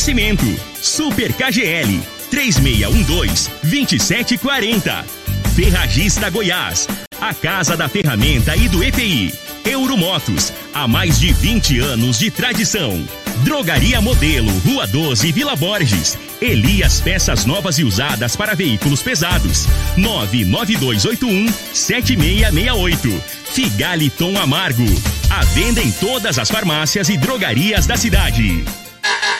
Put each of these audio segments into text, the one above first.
Oferecimento: Super KGL 3612-2740. Ferragista Goiás, a casa da ferramenta e do EPI. Euromotos, há mais de 20 anos de tradição. Drogaria Modelo, Rua 12, Vila Borges. Elias Peças Novas e Usadas para Veículos Pesados. 99281 7668. Figaliton Amargo. A venda em todas as farmácias e drogarias da cidade.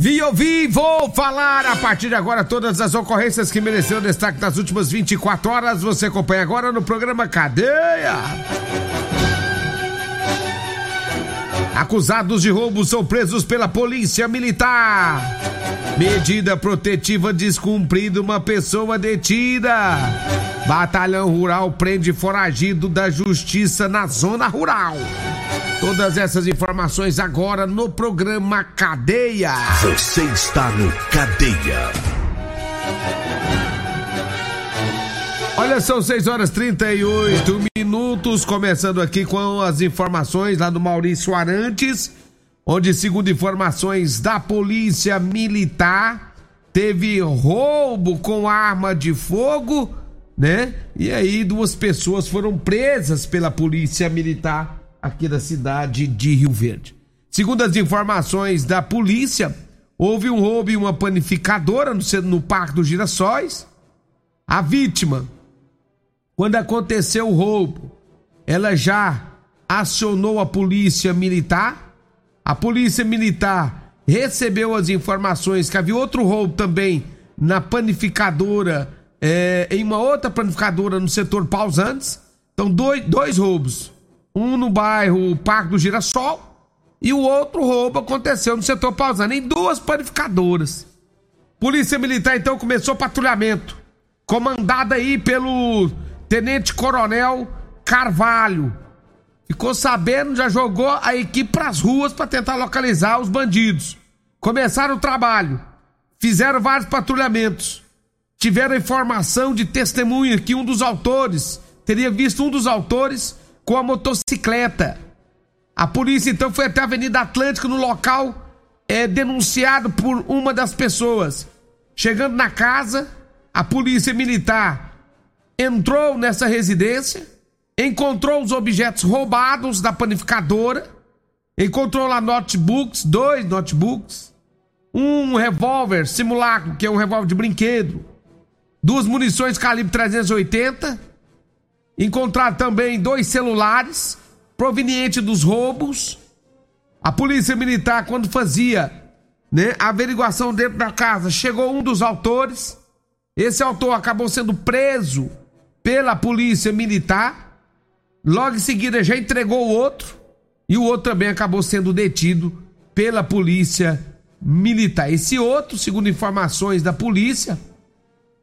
Vi, ouvi, vou falar a partir de agora todas as ocorrências que mereceram destaque nas últimas 24 horas. Você acompanha agora no programa Cadeia. Acusados de roubo são presos pela polícia militar. Medida protetiva descumprida, uma pessoa detida. Batalhão Rural prende foragido da justiça na zona rural. Todas essas informações agora no programa Cadeia. Você está no Cadeia. Olha, são 6 horas 38 minutos, começando aqui com as informações lá do Maurício Arantes, onde, segundo informações da Polícia Militar, teve roubo com arma de fogo, né? E aí duas pessoas foram presas pela Polícia Militar aqui da cidade de Rio Verde. Segundo as informações da polícia, houve um roubo em uma panificadora no, no Parque dos Girassóis. A vítima, quando aconteceu o roubo, ela já acionou a polícia militar. A polícia militar recebeu as informações que havia outro roubo também na panificadora, é, em uma outra panificadora no setor Pausantes. Então, dois, dois roubos. Um no bairro Parque do Girassol e o outro roubo aconteceu no setor Pausano, em duas panificadoras. Polícia Militar então começou o patrulhamento, comandada aí pelo Tenente Coronel Carvalho. Ficou sabendo, já jogou a equipe pras ruas para tentar localizar os bandidos. Começaram o trabalho, fizeram vários patrulhamentos. Tiveram informação de testemunha que um dos autores teria visto um dos autores com a motocicleta. A polícia então foi até a Avenida Atlântica no local é denunciado por uma das pessoas. Chegando na casa, a polícia militar entrou nessa residência, encontrou os objetos roubados da panificadora, encontrou lá notebooks, dois notebooks, um revólver simulacro, que é um revólver de brinquedo, duas munições calibre 380, encontraram também dois celulares provenientes dos roubos. A polícia militar, quando fazia né, a averiguação dentro da casa, chegou um dos autores. Esse autor acabou sendo preso pela polícia militar. Logo em seguida já entregou o outro. E o outro também acabou sendo detido pela polícia militar. Esse outro, segundo informações da polícia,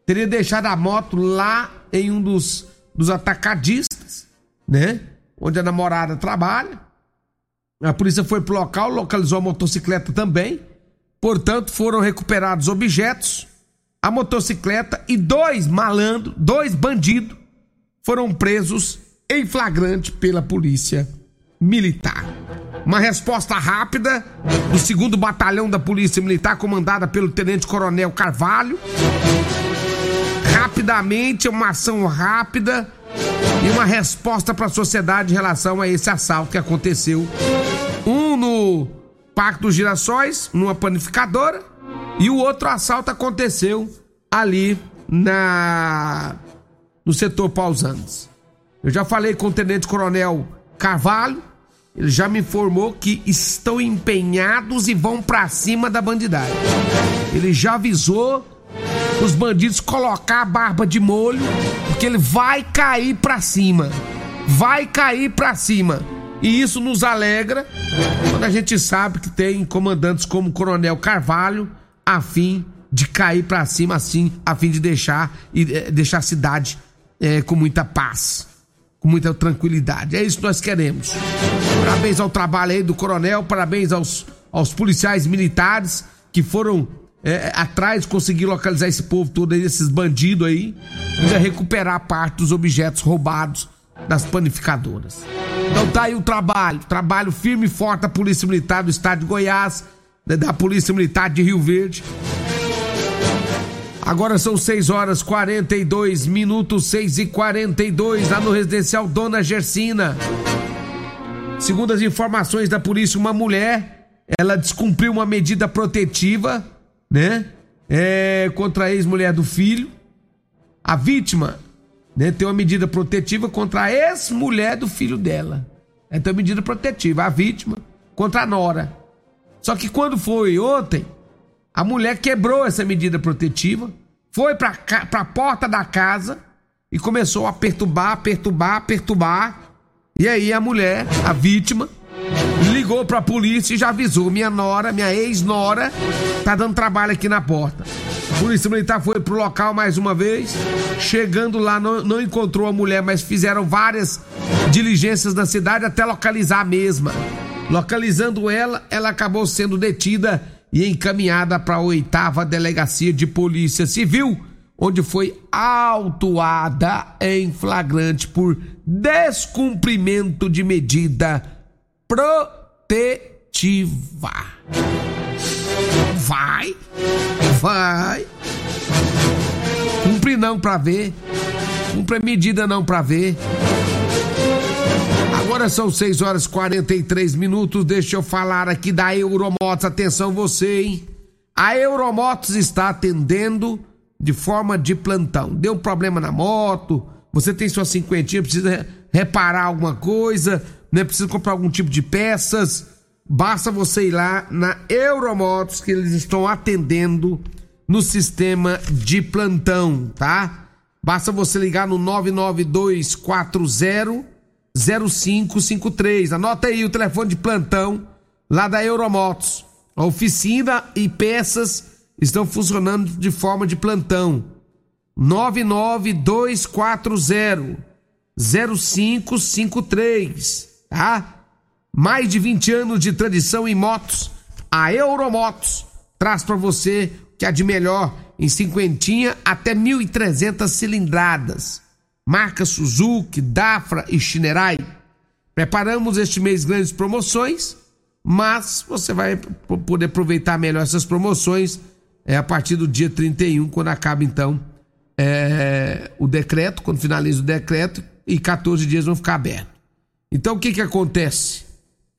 teria deixado a moto lá em um dos, dos atacadistas, né? Onde a namorada trabalha. A polícia foi pro local, localizou a motocicleta também. Portanto, foram recuperados objetos, a motocicleta e dois malandros, dois bandidos, foram presos em flagrante pela polícia militar. Uma resposta rápida do segundo batalhão da polícia militar, comandada pelo tenente coronel Carvalho. Rapidamente, uma ação rápida e uma resposta para a sociedade em relação a esse assalto que aconteceu. Um no Parque dos Girassóis, numa panificadora, e o outro assalto aconteceu ali na no setor Pausantes. Eu já falei com o Tenente Coronel Carvalho, ele já me informou que estão empenhados e vão pra cima da bandidagem. Ele já avisou os bandidos colocar a barba de molho, porque ele vai cair pra cima. Vai cair pra cima. E isso nos alegra quando a gente sabe que tem comandantes como o Coronel Carvalho a fim de cair para cima assim, a fim de deixar e é, deixar a cidade é, com muita paz, com muita tranquilidade. É isso que nós queremos. Parabéns ao trabalho aí do coronel, parabéns aos, aos policiais militares que foram é, atrás conseguir localizar esse povo todo aí, esses bandidos aí, e recuperar parte dos objetos roubados das panificadoras. Então tá aí o trabalho, trabalho firme e forte da Polícia Militar do Estado de Goiás, da Polícia Militar de Rio Verde. Agora são 6 horas 42 minutos, 6 e 42 lá no residencial Dona Gersina. Segundo as informações da polícia, uma mulher, ela descumpriu uma medida protetiva, né? É, contra a ex-mulher do filho. A vítima né, tem uma medida protetiva contra a ex-mulher do filho dela. Então, medida protetiva, a vítima contra a nora. Só que quando foi ontem, a mulher quebrou essa medida protetiva, foi para a porta da casa e começou a perturbar, perturbar, perturbar. E aí a mulher, a vítima, ligou para a polícia e já avisou: minha nora, minha ex-nora, tá dando trabalho aqui na porta. A Polícia Militar foi pro local mais uma vez. Chegando lá, não, não encontrou a mulher, mas fizeram várias diligências na cidade até localizar a mesma. Localizando ela, ela acabou sendo detida e encaminhada para a oitava delegacia de polícia civil, onde foi autuada em flagrante por descumprimento de medida protetiva. Vai, vai. Cumpre não pra ver. Cumpre medida não pra ver. Agora são 6 horas e 43 minutos. Deixa eu falar aqui da Euromotos. Atenção você, hein? A Euromotos está atendendo de forma de plantão. Deu problema na moto, você tem sua cinquentinha, precisa reparar alguma coisa, né? Precisa comprar algum tipo de peças. Basta você ir lá na Euromotos que eles estão atendendo no sistema de plantão, tá? Basta você ligar no 99240 0553. Anota aí o telefone de plantão lá da Euromotos. A oficina e peças estão funcionando de forma de plantão. 99240 0553, tá? Mais de 20 anos de tradição em motos. A Euromotos traz para você o que há de melhor em cinquentinha até 1.300 cilindradas marca Suzuki, Dafra e Shinerai. Preparamos este mês grandes promoções, mas você vai poder aproveitar melhor essas promoções é, a partir do dia 31, quando acaba então é, o decreto, quando finaliza o decreto, e 14 dias vão ficar abertos. Então o que que acontece?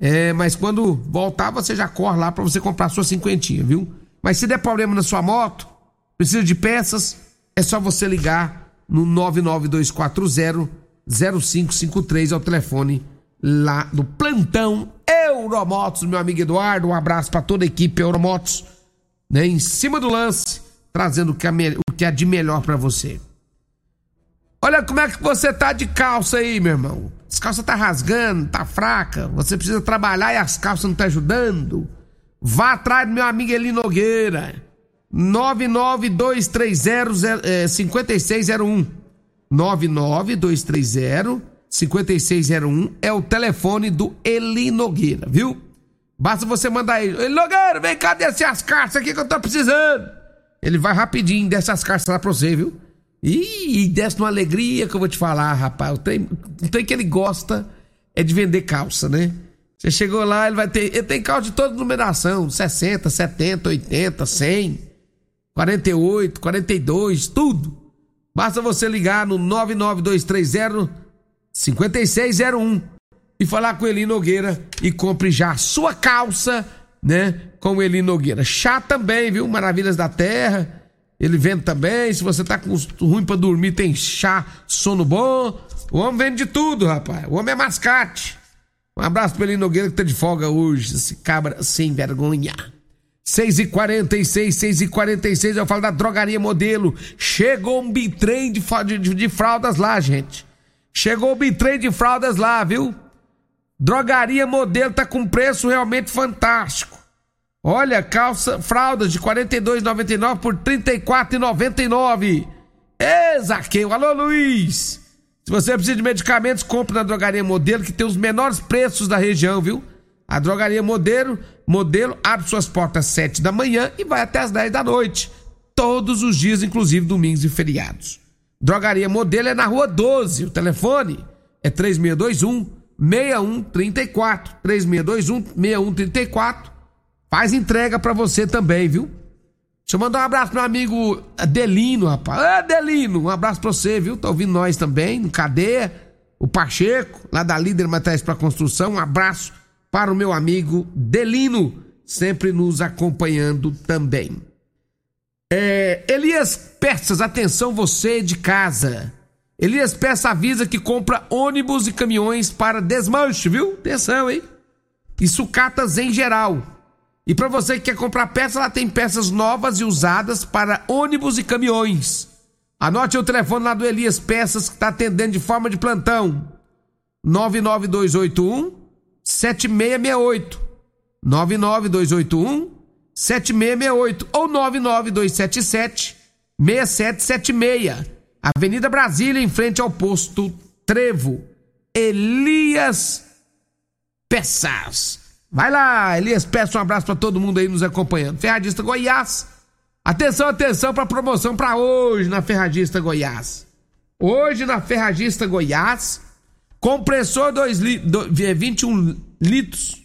É, mas quando voltar, você já corre lá para você comprar sua cinquentinha, viu? Mas se der problema na sua moto, precisa de peças, é só você ligar no 99240 0553 é o telefone lá do plantão Euromotos, meu amigo Eduardo. Um abraço para toda a equipe Euromotos, né? Em cima do lance, trazendo o que é, o que é de melhor para você. Olha como é que você tá de calça aí, meu irmão. As calças tá rasgando, tá fraca. Você precisa trabalhar e as calças não tá ajudando. Vá atrás do meu amigo Eli Nogueira. 99230-5601. 99230-5601 é o telefone do Eli Nogueira, viu? Basta você mandar ele. Eli Nogueira, vem cá descer as cartas aqui que eu tô precisando. Ele vai rapidinho, desce as cartas lá pra você, viu? Ih, desce numa alegria que eu vou te falar, rapaz. O trem, o trem que ele gosta é de vender calça, né? Você chegou lá, ele vai ter. Ele tem calça de toda numeração: 60, 70, 80, 100. 48, 42, tudo. Basta você ligar no 99230 5601 e falar com Eli Nogueira e compre já a sua calça, né? Com Eli Nogueira. Chá também, viu? Maravilhas da Terra. Ele vende também. Se você tá com ruim para dormir, tem chá, sono bom. O homem vende de tudo, rapaz. O homem é mascate. Um abraço pro Eli Nogueira que tá de folga hoje. Esse cabra sem vergonha. 6 e 46 6 e 46 eu falo da drogaria modelo. Chegou um bitrem de, de, de fraldas lá, gente. Chegou o bitrem de fraldas lá, viu? Drogaria Modelo tá com preço realmente fantástico. Olha, calça, fraldas de R$ 42,99 por R$ 34,99. Ê, Zaqueu, alô Luiz. Se você precisa de medicamentos, compre na Drogaria Modelo, que tem os menores preços da região, viu? A Drogaria Modelo, Modelo abre suas portas às 7 da manhã e vai até às 10 da noite. Todos os dias, inclusive domingos e feriados. Drogaria Modelo é na rua 12. O telefone é 3621 6134. 3621 6134. Faz entrega para você também, viu? Deixa eu mandar um abraço pro meu amigo Adelino, rapaz. Adelino, um abraço pra você, viu? Tá ouvindo nós também, no Cadeia. O Pacheco, lá da Líder Materiais para Construção. Um abraço para o meu amigo Delino, sempre nos acompanhando também. É, Elias Peças, atenção você de casa. Elias Peças avisa que compra ônibus e caminhões para desmanche, viu? Atenção, hein? E sucatas em geral. E para você que quer comprar peças, ela tem peças novas e usadas para ônibus e caminhões. Anote o telefone lá do Elias Peças que está atendendo de forma de plantão. 99281 7668. 99281 7668 ou 99277 6776. Avenida Brasília, em frente ao posto Trevo. Elias Peças. Vai lá, Elias, peço um abraço para todo mundo aí nos acompanhando. Ferradista Goiás. Atenção, atenção para promoção para hoje na Ferradista Goiás. Hoje na Ferradista Goiás, compressor 2 li, 21 litros,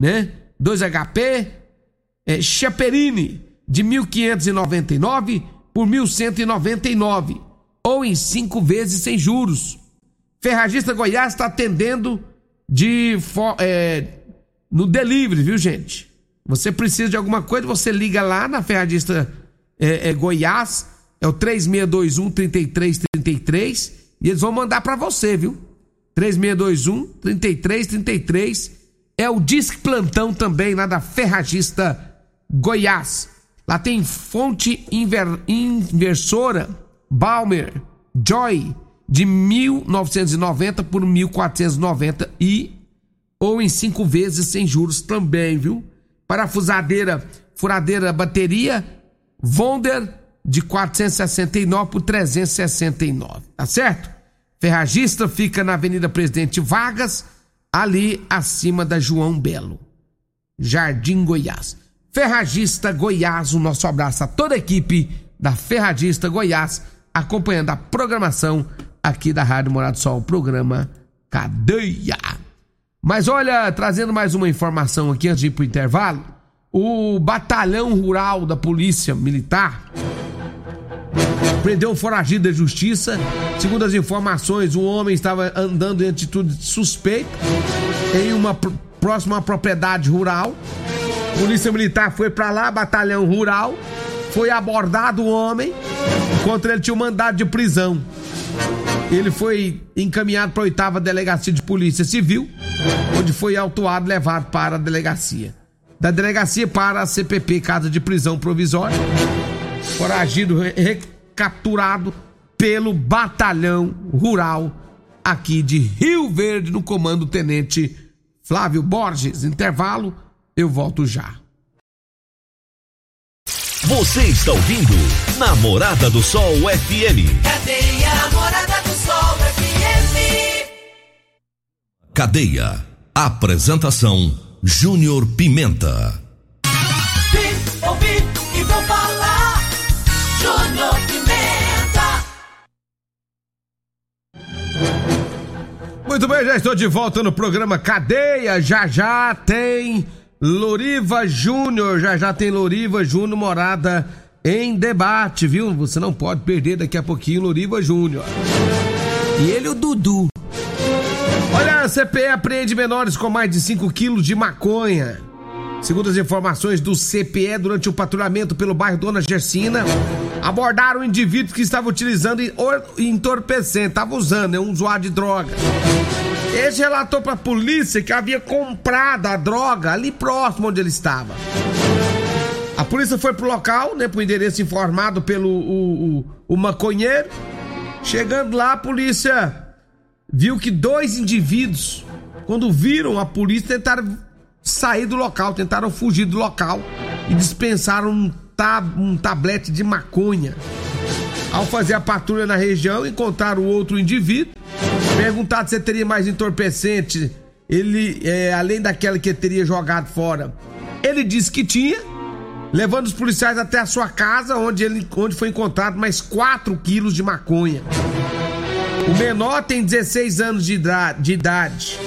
né? 2 HP, é, Chaperini de 1599 por 1199 ou em cinco vezes sem juros. Ferragista Goiás está atendendo de é, no delivery, viu, gente? Você precisa de alguma coisa, você liga lá na Ferradista é, é, Goiás, é o 3621 3333 e eles vão mandar para você, viu? 3621 3333 é o Disque Plantão também lá da Ferragista Goiás. Lá tem fonte inver, inversora Balmer Joy de 1990 por 1490 e ou em cinco vezes sem juros também, viu? Parafusadeira, furadeira bateria, Vonder de 469 por 369, tá certo? Ferragista fica na Avenida Presidente Vargas, ali acima da João Belo, Jardim Goiás. Ferragista Goiás, o nosso abraço a toda a equipe da Ferragista Goiás, acompanhando a programação aqui da Rádio Morado Sol, o programa Cadeia. Mas olha, trazendo mais uma informação aqui antes de ir pro intervalo, o batalhão rural da Polícia Militar prendeu um foragido da justiça. Segundo as informações, o homem estava andando em atitude suspeita em uma próxima propriedade rural. Polícia Militar foi para lá, batalhão rural, foi abordado o homem, contra ele tinha um mandado de prisão. Ele foi encaminhado para a oitava delegacia de polícia civil, onde foi autuado e levado para a delegacia. Da delegacia para a CPP, Casa de Prisão Provisória. Foragido, recapturado pelo batalhão rural aqui de Rio Verde, no comando tenente Flávio Borges. Intervalo, eu volto já. Você está ouvindo Namorada do Sol FM. Cadeia Namorada do Sol FM. Cadeia. Apresentação Júnior Pimenta. Muito bem, já estou de volta no programa Cadeia. Já já tem Loriva Júnior, já já tem Loriva Júnior morada em debate, viu? Você não pode perder daqui a pouquinho Loriva Júnior. E ele o Dudu. Olha, a CPE apreende menores com mais de 5 quilos de maconha. Segundo as informações do CPE, durante o patrulhamento pelo bairro Dona Gersina, abordaram indivíduos que estavam utilizando entorpecente, estava usando, é um usuário de droga. Este relatou para a polícia que havia comprado a droga ali próximo onde ele estava. A polícia foi pro local, né, pro endereço informado pelo o, o, o maconheiro. Chegando lá, a polícia viu que dois indivíduos Quando viram a polícia, tentaram sair do local, tentaram fugir do local e dispensaram um, tab um tablete de maconha. Ao fazer a patrulha na região, encontraram outro indivíduo. Perguntado se teria mais entorpecente, ele, é, além daquela que teria jogado fora, ele disse que tinha, levando os policiais até a sua casa, onde, ele, onde foi encontrado mais 4 quilos de maconha. O menor tem 16 anos de idade. De idade.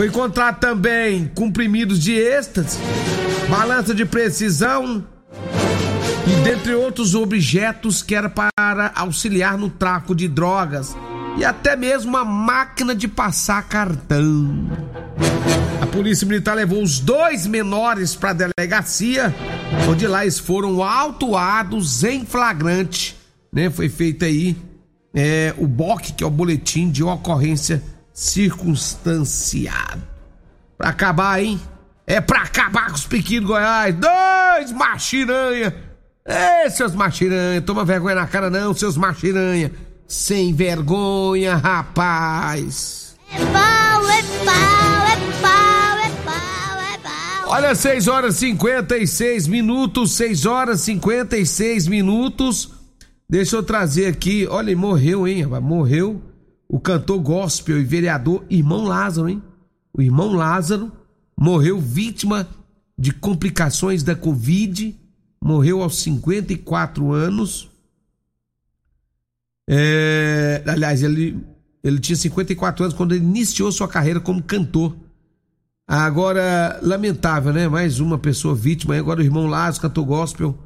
Foi encontrado também comprimidos de êxtase, balança de precisão e dentre outros objetos que era para auxiliar no tráfico de drogas e até mesmo uma máquina de passar cartão. A polícia militar levou os dois menores para a delegacia, onde lá eles foram autuados em flagrante, né? Foi feito aí é, o BOC, que é o boletim de ocorrência circunstanciado. Pra acabar, hein? É pra acabar com os pequenos Goiás. Dois machiranha. Ei, seus machiranha, toma vergonha na cara não, seus machiranha. Sem vergonha, rapaz. É pau, é pau, é pau, é pau, é pau. Olha, 6 horas e 56 minutos, 6 horas e 56 minutos. Deixa eu trazer aqui, olha, morreu, hein, rapaz, morreu o cantor gospel e vereador Irmão Lázaro, hein? O irmão Lázaro morreu vítima de complicações da Covid, morreu aos 54 anos. É, aliás, ele, ele tinha 54 anos quando iniciou sua carreira como cantor. Agora, lamentável, né? Mais uma pessoa vítima. Agora o irmão Lázaro, cantor gospel,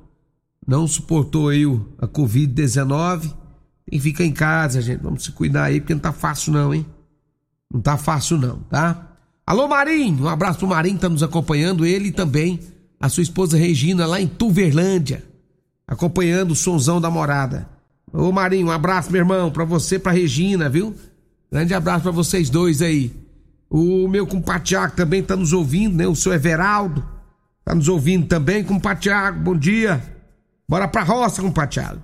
não suportou aí a Covid-19 tem que ficar em casa, gente. Vamos se cuidar aí, porque não tá fácil, não, hein? Não tá fácil, não, tá? Alô, Marinho! Um abraço pro Marinho tá nos acompanhando. Ele e também a sua esposa Regina, lá em Tuverlândia. Acompanhando o sonzão da morada. Ô, Marinho, um abraço, meu irmão, pra você, pra Regina, viu? Grande abraço pra vocês dois aí. O meu compadre Tiago também tá nos ouvindo, né? O seu Everaldo tá nos ouvindo também. Compadre Tiago, bom dia. Bora pra roça, compadre Tiago.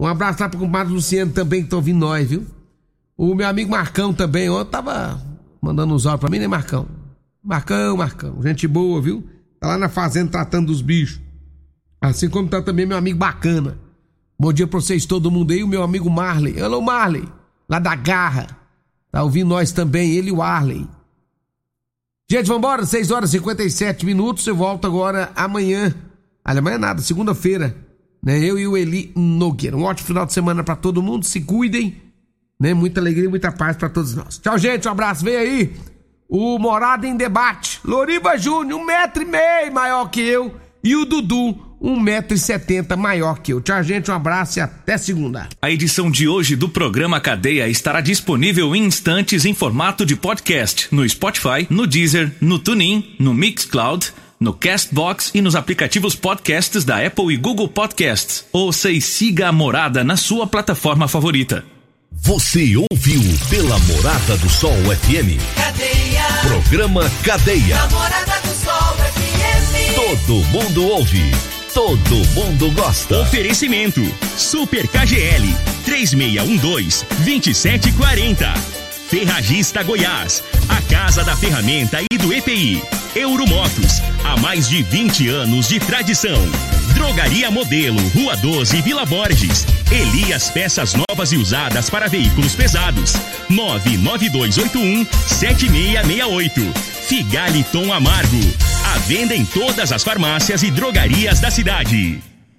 Um abraço lá pro compadre Luciano também que tá ouvindo nós, viu? O meu amigo Marcão também, ó, tava mandando uns olhos pra mim, né, Marcão? Marcão, Marcão, gente boa, viu? Tá lá na fazenda tratando dos bichos. Assim como tá também meu amigo Bacana. Bom dia pra vocês, todo mundo aí. O meu amigo Marley. Alô, Marley, lá da Garra. Tá ouvindo nós também, ele e o Arley. Gente, vambora, 6 horas e 57 minutos. Eu volto agora amanhã. Olha, amanhã nada, segunda-feira né? Eu e o Eli Nogueira. Um ótimo final de semana para todo mundo. Se cuidem, né? Muita alegria, muita paz para todos nós. Tchau, gente. Um abraço. Vem aí o Morada em Debate. Loriba Júnior, um metro e meio maior que eu. E o Dudu, um metro e setenta maior que eu. Tchau, gente. Um abraço e até segunda. A edição de hoje do programa Cadeia estará disponível em instantes em formato de podcast no Spotify, no Deezer, no TuneIn, no Mixcloud no Castbox e nos aplicativos podcasts da Apple e Google Podcasts. Ouça e siga a Morada na sua plataforma favorita. Você ouviu pela Morada do Sol FM. Cadeia. Programa Cadeia. Namorada do Sol FM. Todo mundo ouve. Todo mundo gosta. Oferecimento: Super KGL 3612 2740. Ferragista Goiás, a casa da ferramenta e do EPI. Euromotos, há mais de 20 anos de tradição. Drogaria Modelo, Rua 12, Vila Borges. Elias Peças Novas e Usadas para Veículos Pesados. 99281 7668. Figaliton Amargo. A venda em todas as farmácias e drogarias da cidade.